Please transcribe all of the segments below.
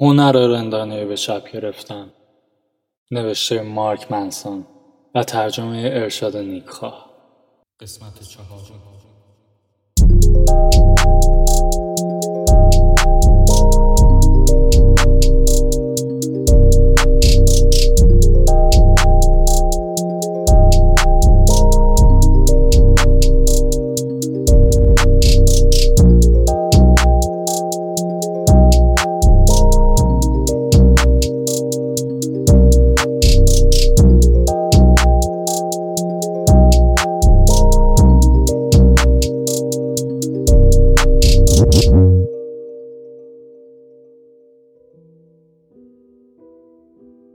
هنر رندانه به شب گرفتن. نوشته مارک منسون و ترجمه ارشاد نیکخواه. قسمت چهار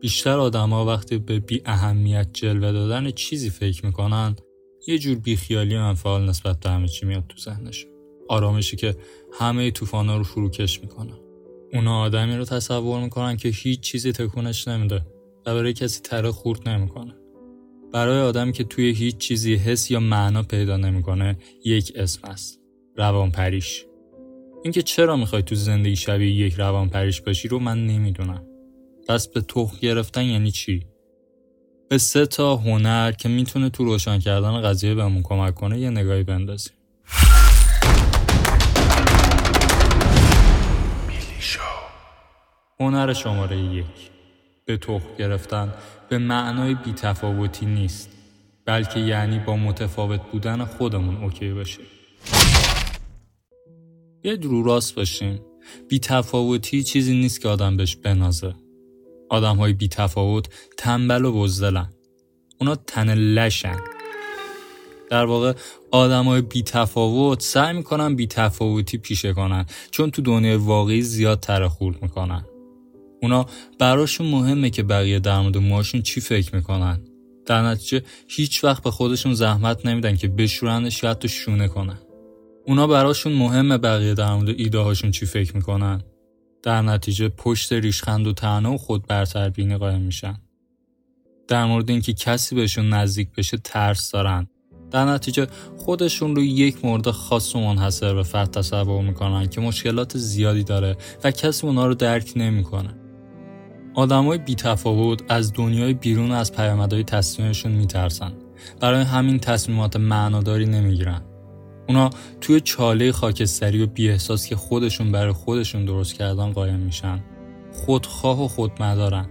بیشتر آدما وقتی به بی اهمیت جلوه دادن چیزی فکر می‌کنن یه جور بیخیالی منفعال نسبت به همه چی میاد تو ذهنش آرامشی که همه طوفانا رو فروکش می‌کنه اونا آدمی رو تصور می‌کنن که هیچ چیزی تکونش نمیده و برای کسی تره خورد نمی‌کنه. برای آدمی که توی هیچ چیزی حس یا معنا پیدا نمی‌کنه یک اسم است روان پریش اینکه چرا می‌خوای تو زندگی شبیه یک روان پریش باشی رو من نمی‌دونم. پس به تخ گرفتن یعنی چی؟ به سه تا هنر که می‌تونه تو روشن کردن قضیه بهمون کمک کنه یه نگاهی بندازیم. هنر شماره یک به تخ گرفتن به معنای بیتفاوتی نیست بلکه یعنی با متفاوت بودن خودمون اوکی باشیم یه درو راست باشیم بیتفاوتی چیزی نیست که آدم بهش بنازه آدم های بی تفاوت تنبل و بزدلن. اونا تن لشن. در واقع آدم های بی تفاوت سعی می‌کنن بی تفاوتی پیشه کنن چون تو دنیای واقعی زیاد خورد می‌کنن. اونا براشون مهمه که بقیه در مورد ماشون چی فکر می‌کنن. در نتیجه هیچ وقت به خودشون زحمت نمیدن که بشورنش یا حتی شونه کنن. اونا براشون مهمه بقیه در مورد ایده هاشون چی فکر می‌کنن. در نتیجه پشت ریشخند و تنها و خود برتربینی قایم میشن. در مورد اینکه کسی بهشون نزدیک بشه ترس دارن. در نتیجه خودشون رو یک مورد خاص و منحصر به فرد تصور می‌کنن که مشکلات زیادی داره و کسی اونا رو درک نمی‌کنه. آدمای بی تفاوت از دنیای بیرون از پیامدهای تصمیمشون میترسن. برای همین تصمیمات معناداری نمی‌گیرن. اونا توی چاله خاکستری و بیاحساس که خودشون برای خودشون درست کردن قایم میشن. خودخواه و خودمدارن.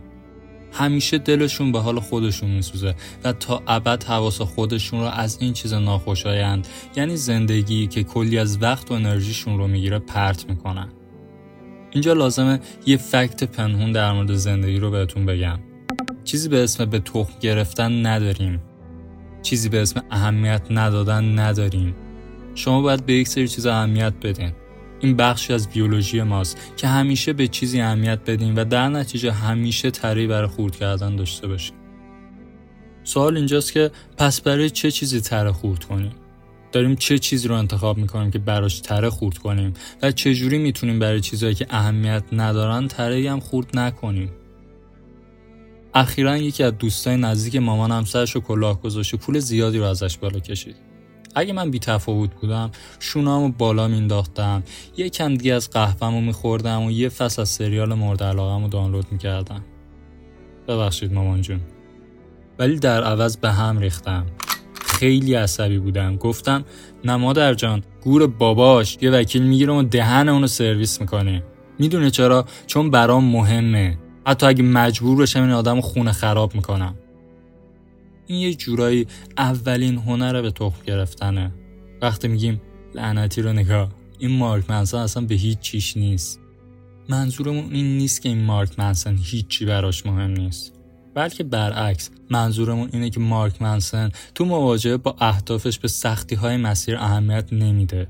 همیشه دلشون به حال خودشون میسوزه و تا ابد حواس خودشون رو از این چیز ناخوشایند یعنی زندگی که کلی از وقت و انرژیشون رو می‌گیره پرت می‌کنن. اینجا لازمه یه فکت پنهون در مورد زندگی رو بهتون بگم. چیزی به اسم به تخم گرفتن نداریم. چیزی به اسم اهمیت ندادن نداریم. شما باید به یک سری چیز اهمیت بدین. این بخشی از بیولوژی ماست که همیشه به چیزی اهمیت بدیم و در نتیجه همیشه تری برای خورد کردن داشته باشیم سوال اینجاست که پس برای چه چیزی تره خورد کنیم؟ داریم چه چیزی رو انتخاب می‌کنیم که براش تره خورد کنیم و چجوری می‌تونیم برای چیزهایی که اهمیت ندارن تره هم خورد نکنیم؟ اخیرا یکی از دوستای نزدیک مامانم سرش و کلاه گذاشت پول زیادی رو ازش بالا کشید. اگه من بی تفاوت بودم شونامو بالا مینداختم یکم دیگه از قهوهمو میخوردم و یه فصل از سریال مورد علاقه دانلود می‌کردم. ببخشید مامان جون. ولی در عوض به هم ریختم. خیلی عصبی بودم. گفتم نه مادر جان گور باباش یه وکیل می‌گیره و دهن اونو سرویس می‌کنه. می‌دونه چرا؟ چون برام مهمه. حتی اگه مجبور بشم این آدم خونه خراب می‌کنم. این یه جورایی اولین هنر به تخم گرفتنه. وقتی میگیم لعنتی رو نگاه این مارک منسن اصلا به هیچ چیش نیست. منظورمون این نیست که این مارک منسن هیچی براش مهم نیست. بلکه برعکس منظورمون اینه که مارک منسن تو مواجهه با اهدافش به سختی های مسیر اهمیت نمیده.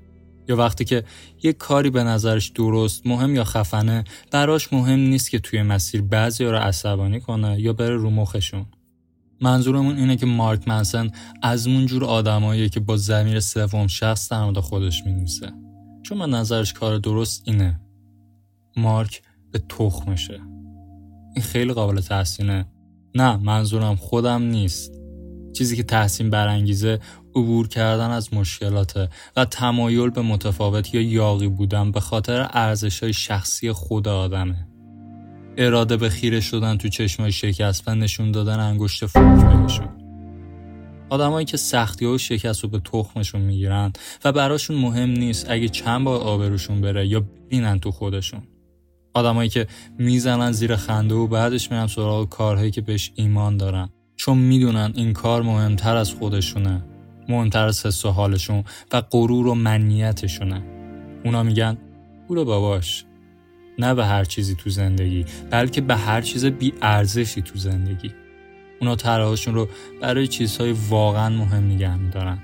یا وقتی که یک کاری به نظرش درست مهم یا خفنه براش مهم نیست که توی مسیر بعضی رو عصبانی کنه یا بره رو مخشون. منظورمون اینه که مارک منسن از اون جور آدماییه که با زمیر سوم شخص در مورد خودش می‌نویسه. چون من نظرش کار درست اینه. مارک به تخمشه. این خیلی قابل تحسینه. نه منظورم خودم نیست. چیزی که تحسین برانگیزه عبور کردن از مشکلاته و تمایل به متفاوت یا یاقی بودن به خاطر ارزش های شخصی خود آدمه. اراده به خیره شدن تو چشمای شکست و نشون دادن انگشت فوق بهشون آدمایی که سختی و شکست رو به تخمشون می‌گیرن و براشون مهم نیست اگه چند بار آبروشون بره یا بینن تو خودشون. آدمایی که می‌زنن زیر خنده و بعدش میرن سراغ کارهایی که بهش ایمان دارن. چون می‌دونن این کار مهمتر از خودشونه مهمتر از حس و حالشون و غرور و منیتشونه. اونا میگن برو باباش. نه به هر چیزی تو زندگی بلکه به هر چیز بی ارزشی تو زندگی. اونا طرحشون رو برای چیزهای واقعا مهم نگه میدارن.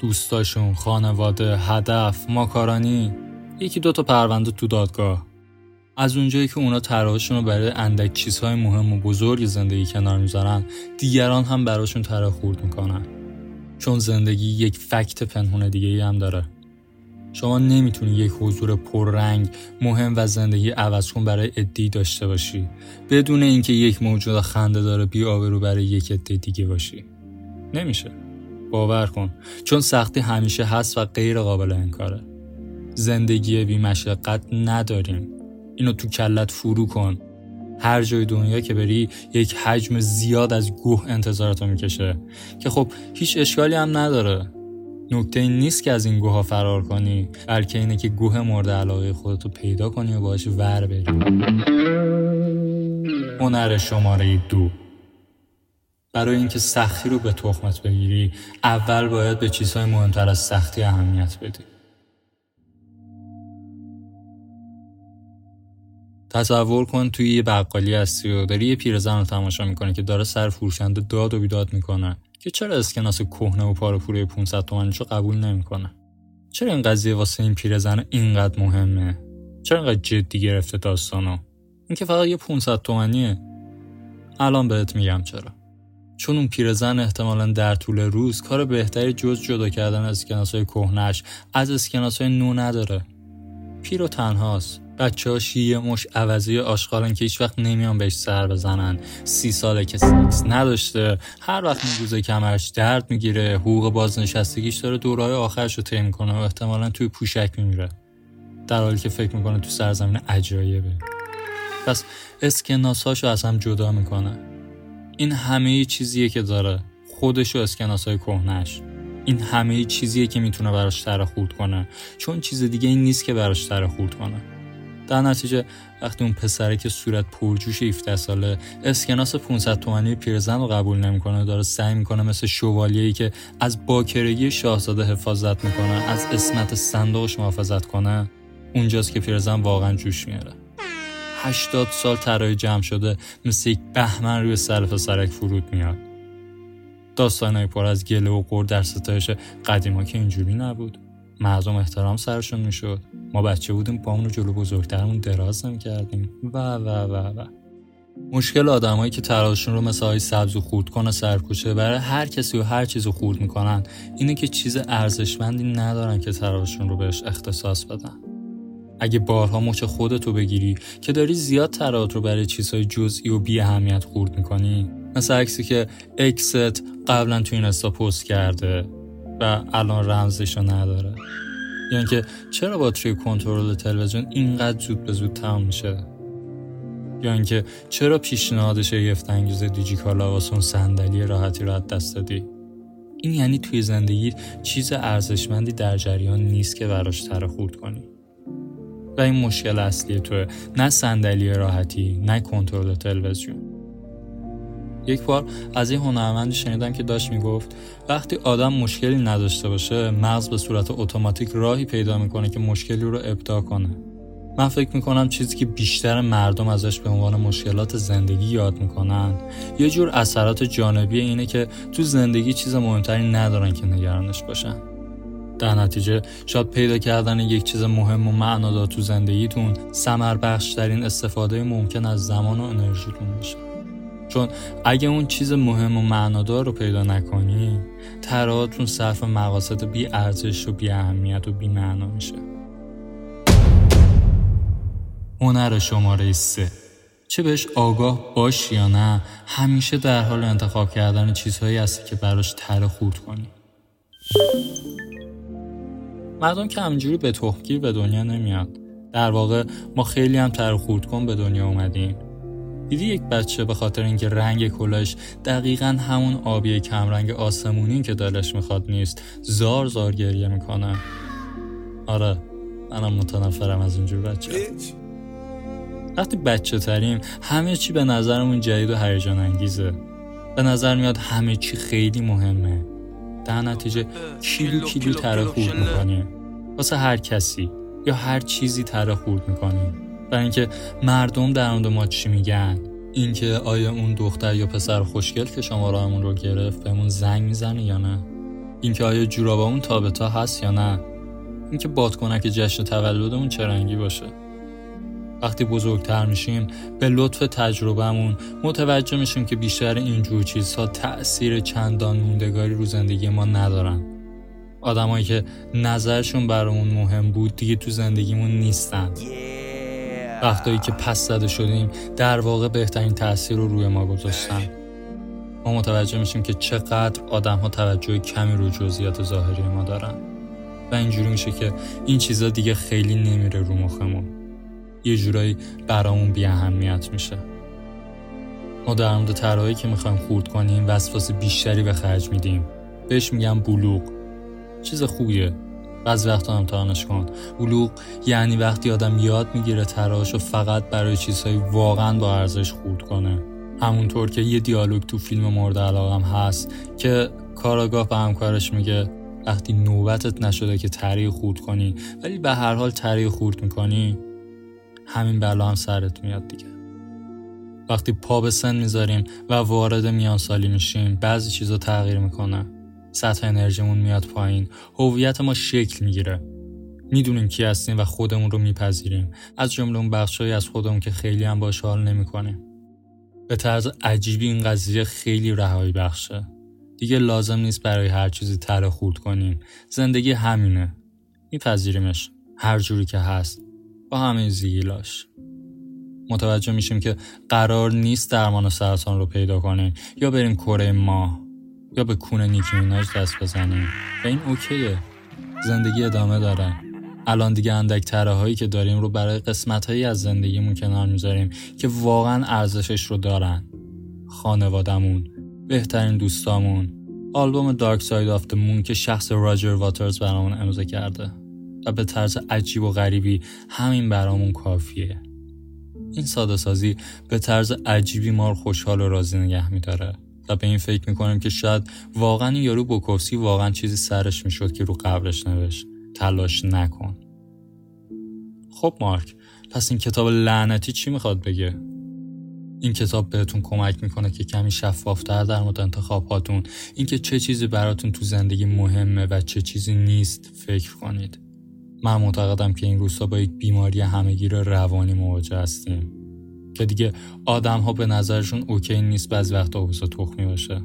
دوستاشون، خانواده، هدف، ماکارانی یکی دوتا پرونده تو دادگاه. از اونجایی که اونا طرحشون رو برای اندک چیزهای مهم و بزرگ زندگی کنار می‌ذارن دیگران هم براشون طرح خورد می‌کنن. چون زندگی یک فکت پنهون دیگه هم داره. شما نمی‌تونی یک حضور پررنگ مهم و زندگی عوض کن برای ادی داشته باشی. بدون اینکه یک موجود خنده داره بی آبرو برای یک ادی دیگه باشی. نمیشه. باور کن. چون سختی همیشه هست و غیر قابل انکاره. زندگی بی مشقت نداریم. اینو تو کلت فرو کن. هر جای دنیا که بری یک حجم زیاد از گوه انتظارتو می‌کشه. که خب هیچ اشکالی هم نداره. نکته این نیست که از این گوه ها فرار کنی بلکه اینه که گوه مورد علاقه خودتو پیدا کنی و باش ور بری. هنر شماره دو. برای اینکه سختی رو به تخمت بگیری اول باید به چیزهای مهمتر از سختی اهمیت بدی. تصور کن توی یه بقالی هستی و داری یه پیرزن رو تماشا می‌کنه که داره سر فروشنده داد و بیداد می‌کنه. که چرا اسکناس کهنه و پاره پوره 500 تومنشو قبول نمی‌کنه؟ چرا این قضیه واسه این پیرزن اینقدر مهمه؟ چرا اینقدر جدی گرفته داستانو؟ این که فقط یه 500 تومنیه. الان بهت میگم چرا. چون اون پیرزن احتمالا در طول روز کار بهتری جز جدا کردن اسکناس های کهنش از اسکناس های نو نداره. پیر و تنهاست. بچه ها شیه مش عوضی آشغالن که هیچ وقت نمیان بهش سر بزنن. سی ساله که سکس نداشته. هر وقت میگوزه کمرش درد می‌گیره. حقوق بازنشستگیش داره دورهای آخرش رو طی کنه و احتمالا توی پوشک میمیره. در حالی که فکر می‌کنه تو سرزمین عجایبه. پس اسکناساشو از هم جدا می‌کنه. این همه چیزیه که داره. خودش و اسکناسای کهنش این همه چیزیه که می‌تونه براش سر خورد کنه. چون چیز دیگه این نیست که براش سر خورد کنه. در نتیجه وقتی اون پسره که صورت پرجوش 17 ساله اسکناس 500 تومانی پیرزن رو قبول نمی‌کنه داره سعی می‌کنه مثل شوالیه‌ای که از باکرگی شاهزاده حفاظت می‌کنه از اسمت صندوقش محافظت کنه اونجاست که پیرزن واقعا جوش میاره 80 سال طراحی جمع شده مثل یک بهمن روی سر سرک فرود میاد. داستانهای پر از گله و قور در ستایش قدیما که اینجوری نبود. مردم احترام سرشون می‌شد. ما بچه بودیم پامون رو جلو بزرگترمون دراز نمی‌کردیم. و و و و. مشکل آدمایی که تراشون رو مثل های سبز و خورد کنه سرکوچه برای هر کسی و هر چیز رو خورد می‌کنن. اینه که چیز ارزشمندی ندارن که تراشون رو بهش اختصاص بدن. اگه بارها مچ خودتو بگیری که داری زیاد ترات رو برای چیزهای جزئی و بی اهمیت خورد می‌کنی. مثل عکسی که اکست قبلا تو این پست کرده. و الان رمزش رو نداره. یعنی که چرا باتری کنترل تلویزیون اینقدر زود به زود تمام میشه؟ یا اینکه چرا پیشنهاد شگفت انگیز دیجیکالا واسه اون صندلی راحتی رو دست دادی؟ این یعنی توی زندگی چیز ارزشمندی در جریان نیست که براش تر خورد کنی. و این مشکل اصلی توه. نه صندلی راحتی نه کنترل تلویزیون. یک بار از این هنرمندی شنیدم که داشت می‌گفت وقتی آدم مشکلی نداشته باشه مغز به صورت اتوماتیک راهی پیدا می‌کنه که مشکلی رو ابداع کنه. من فکر می‌کنم چیزی که بیشتر مردم ازش به عنوان مشکلات زندگی یاد می‌کنن یه جور اثرات جانبی اینه که تو زندگی چیز مهمتری ندارن که نگرانش باشن. در نتیجه شاید پیدا کردن یک چیز مهم و معنادار تو زندگیتون سمر بخشترین استفاده ممکن از زمان و انرژیتون باشه. چون اگه اون چیز مهم و معنادار رو پیدا نکنی تراتون صرف مقاصد بی ارزش و بی اهمیت و بی معنا میشه. هنر شماره سه. چه بهش آگاه باش یا نه همیشه در حال انتخاب کردن چیزهایی هستی که براش تر خورد کنی. مردم که همینجوری به تحقیر به دنیا نمیاد. در واقع ما خیلی هم تر خورد کن به دنیا اومدیم. دیدی یک بچه به خاطر اینکه رنگ کلاش دقیقا همون آبی کمرنگ آسمونی که دلش می‌خواد نیست زار زار گریه می‌کنه. آره منم متنفرم از اینجور بچه وقتی بچه تریم همه چی به نظرمون جدید و هیجان انگیزه به نظر میاد همه چی خیلی مهمه. در نتیجه کیلو کیلو تره خورد می‌کنیم. واسه هر کسی یا هر چیزی تره خورد می‌کنیم. برای اینکه مردم در مورد ما چی میگن؟ اینکه آیا اون دختر یا پسر خوشگل که شما راهمون رو گرفت بهمون زنگ می‌زنه یا نه؟ اینکه آیا جورابامون تابتا هست یا نه؟ اینکه بادکنک جشن تولدمون چه رنگی باشه؟ وقتی بزرگتر میشیم به لطف تجربهمون متوجه میشیم که بیشتر اینجور چیزها تأثیر چندان موندگاری رو زندگی ما ندارن. آدمایی که نظرشون برامون مهم بود دیگه تو زندگیمون نیستن. وقتایی که پس زده شدیم در واقع بهترین تاثیر رو روی ما گذاشتن. ما متوجه میشیم که چقدر آدم ها توجه کمی رو جزئیات ظاهری ما دارن. و اینجوری میشه که این چیزا دیگه خیلی نمیره رو مخمون. یه جورایی برامون بی اهمیت میشه. ما در مورد طرحهایی که می‌خوایم خورد کنیم وسواس بیشتری به خرج میدیم. بهش میگم بلوغ. چیز خوبیه. بعض وقتا امتحانش کن. بلوغ یعنی وقتی آدم یاد می‌گیره تراش و فقط برای چیزهای واقعا با ارزش خورد کنه. همونطور که یه دیالوگ تو فیلم مورد علاقم هست که کاراگاه به همکارش میگه وقتی نوبتت نشده که تریه خورد کنی ولی به هر حال تریه خورد می‌کنی همین بلا هم سرت میاد دیگه. وقتی پا به سن می‌ذاریم و وارد میان سالی میشیم بعضی چیزا تغییر می‌کنه. سطح انرژیمون میاد پایین. هویت ما شکل می‌گیره. می‌دونیم کی هستیم و خودمون رو میپذیریم. از جمله اون بخشهایی از خودمون که خیلی هم باش حال نمی‌کنیم. به طرز عجیبی این قضیه خیلی رهایی بخشه. دیگه لازم نیست برای هر چیزی تره خورد کنیم. زندگی همینه. میپذیریمش. هر جوری که هست. با همه زیگیلاش متوجه میشیم که قرار نیست درمان سرطان رو پیدا کنیم یا بریم کره ماه. یا به کون نیکی میناج دست بزنیم و این اوکیه. زندگی ادامه داره. الان دیگه اندک تره هایی که داریم رو برای قسمت هایی از زندگیمون کنار می‌ذاریم که واقعا ارزشش رو دارن. خانوادمون بهترین دوستامون. آلبوم Dark Side of Moon که شخص راجر واترز برامون امضا کرده. و به طرز عجیب و غریبی همین برامون کافیه. این ساده سازی به طرز عجیبی ما رو خوشحال و راضی نگه میداره. و به این فکر می‌کنیم که شاید واقعا این یارو بوکوفسکی واقعا چیزی سرش می‌شد که رو قبرش نوشت. تلاش نکن. خب مارک پس این کتاب لعنتی چی می‌خواد بگه؟ این کتاب بهتون کمک می‌کنه که کمی شفافتر در مورد انتخاب هاتون اینکه چه چیزی براتون تو زندگی مهمه و چه چیزی نیست فکر کنید. من معتقدم که این روزها با یک بیماری همهگیر روانی مواجه هستیم. که دیگه آدم ها به نظرشون اوکی نیست بعضی وقت اوضاع تخمی باشه.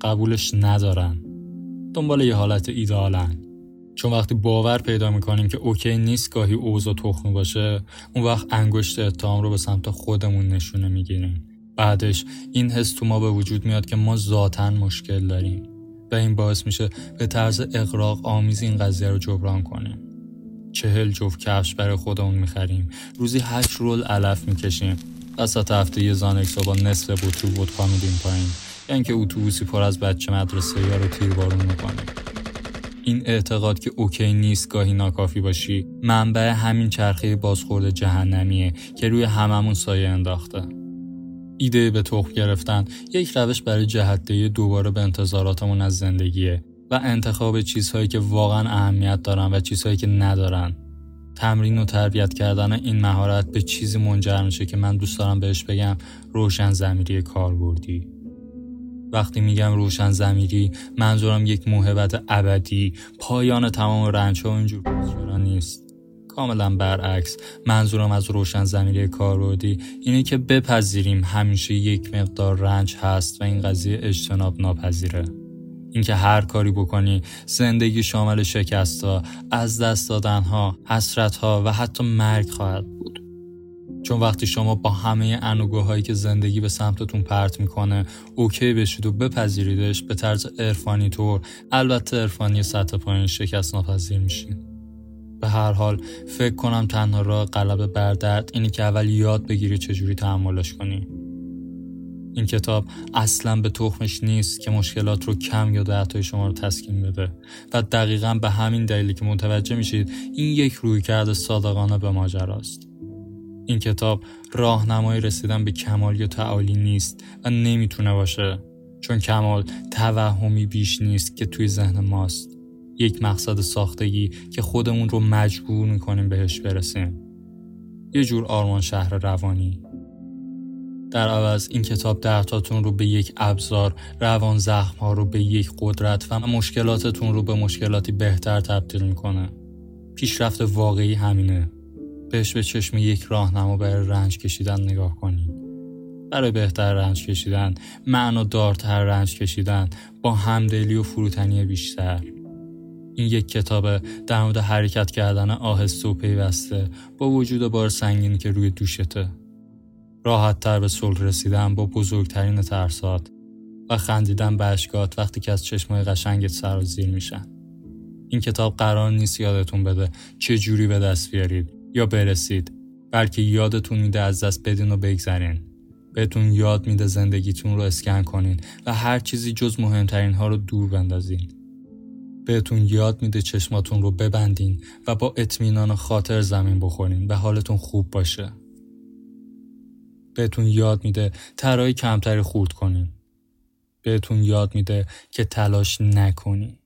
قبولش ندارن. دنبال یه حالت ایدالن چون وقتی باور پیدا می‌کنیم که اوکی نیست گاهی اوضاع تخمی باشه اون وقت انگشت اتهام رو به سمت خودمون نشونه می‌گیریم. بعدش این حس تو ما به وجود میاد که ما ذاتا مشکل داریم. و این باعث میشه به طرز اقراق آمیز این قضیه رو جبران کنیم. چهل جفت کفش برای خودمون می‌خریم. روزی هشت رول علف می‌کشیم. وسط هفته یه زانکسا با نصف بطری ودکا میدیم پایین. یا اینکه اتوبوسی پر از بچه مدرسه یا رو تیربارون می‌کنیم. این اعتقاد که اوکی نیست گاهی ناکافی باشی منبع همین چرخه بازخورد جهنمیه که روی هممون سایه انداخته. ایده به تخم گرفتن یک روش برای جهتدهی دوباره به انتظاراتمون از زندگیه. و انتخاب چیزهایی که واقعا اهمیت دارن و چیزهایی که ندارن. تمرین و تربیت کردن این مهارت به چیزی منجر میشه که من دوست دارم بهش بگم روشن زمیری کاربردی. وقتی میگم روشن زمیری منظورم یک موهبت ابدی پایان تمام رنج و اینجور نیست. کاملا برعکس منظورم از روشن زمیری کاربردی اینه که بپذیریم همیشه یک مقدار رنج هست و این قضیه اجتناب ناپذیره. اینکه هر کاری بکنی زندگی شامل شکستها از دست دادنها حسرتها و حتی مرگ خواهد بود. چون وقتی شما با همه انوگوهایی که زندگی به سمتتون پرت می‌کنه اوکی بشید و بپذیریدش به طرز عرفانی طور البته عرفانی سطح پایین شکست ناپذیر میشین. به هر حال فکر کنم تنها راه غلبه بر درد اینه که اول یاد بگیری چجوری تحملش کنی. این کتاب اصلا به تخمش نیست که مشکلات رو کم یا دردهای شما رو تسکین بده. و دقیقا به همین دلیلی که متوجه میشید این یک روی کرده صادقانه به ماجراست. این کتاب راهنمای رسیدن به کمال یا تعالی نیست و نمی‌تونه باشه چون کمال توهمی بیش نیست که توی ذهن ماست. یک مقصد ساختگی که خودمون رو مجبور می‌کنیم بهش برسیم. یه جور آرمان شهر روانی. در عوض این کتاب درداتون رو به یک ابزار روان زخم ها رو به یک قدرت و مشکلاتتون رو به مشکلاتی بهتر تبدیل می‌کنه. پیشرفت واقعی همینه. بهش به چشم یک راهنما برای رنج کشیدن نگاه کنید. برای بهتر رنج کشیدن معنا دارتر رنج کشیدن با همدلی و فروتنی بیشتر. این یک کتاب در مورد حرکت کردن آهسته و پیوسته با وجود بار سنگینی که روی دوشته. راحت تر به صلح رسیدن با بزرگترین ترسات و خندیدن به اشکات وقتی که از چشمای قشنگت سرازیر میشن این کتاب قرار نیست یادتون بده چه جوری به دست بیارید یا برسید بلکه یادتون میده از دست بدین و بگذرین. بهتون یاد میده زندگیتون رو اسکن کنین و هر چیزی جز مهمترین ها رو دور بندازین. بهتون یاد میده چشماتون رو ببندین و با اطمینان خاطر زمین بخورین به حالتون خوب باشه. بهتون یاد میده ترای کمتری خورد کنین. بهتون یاد میده که تلاش نکنین.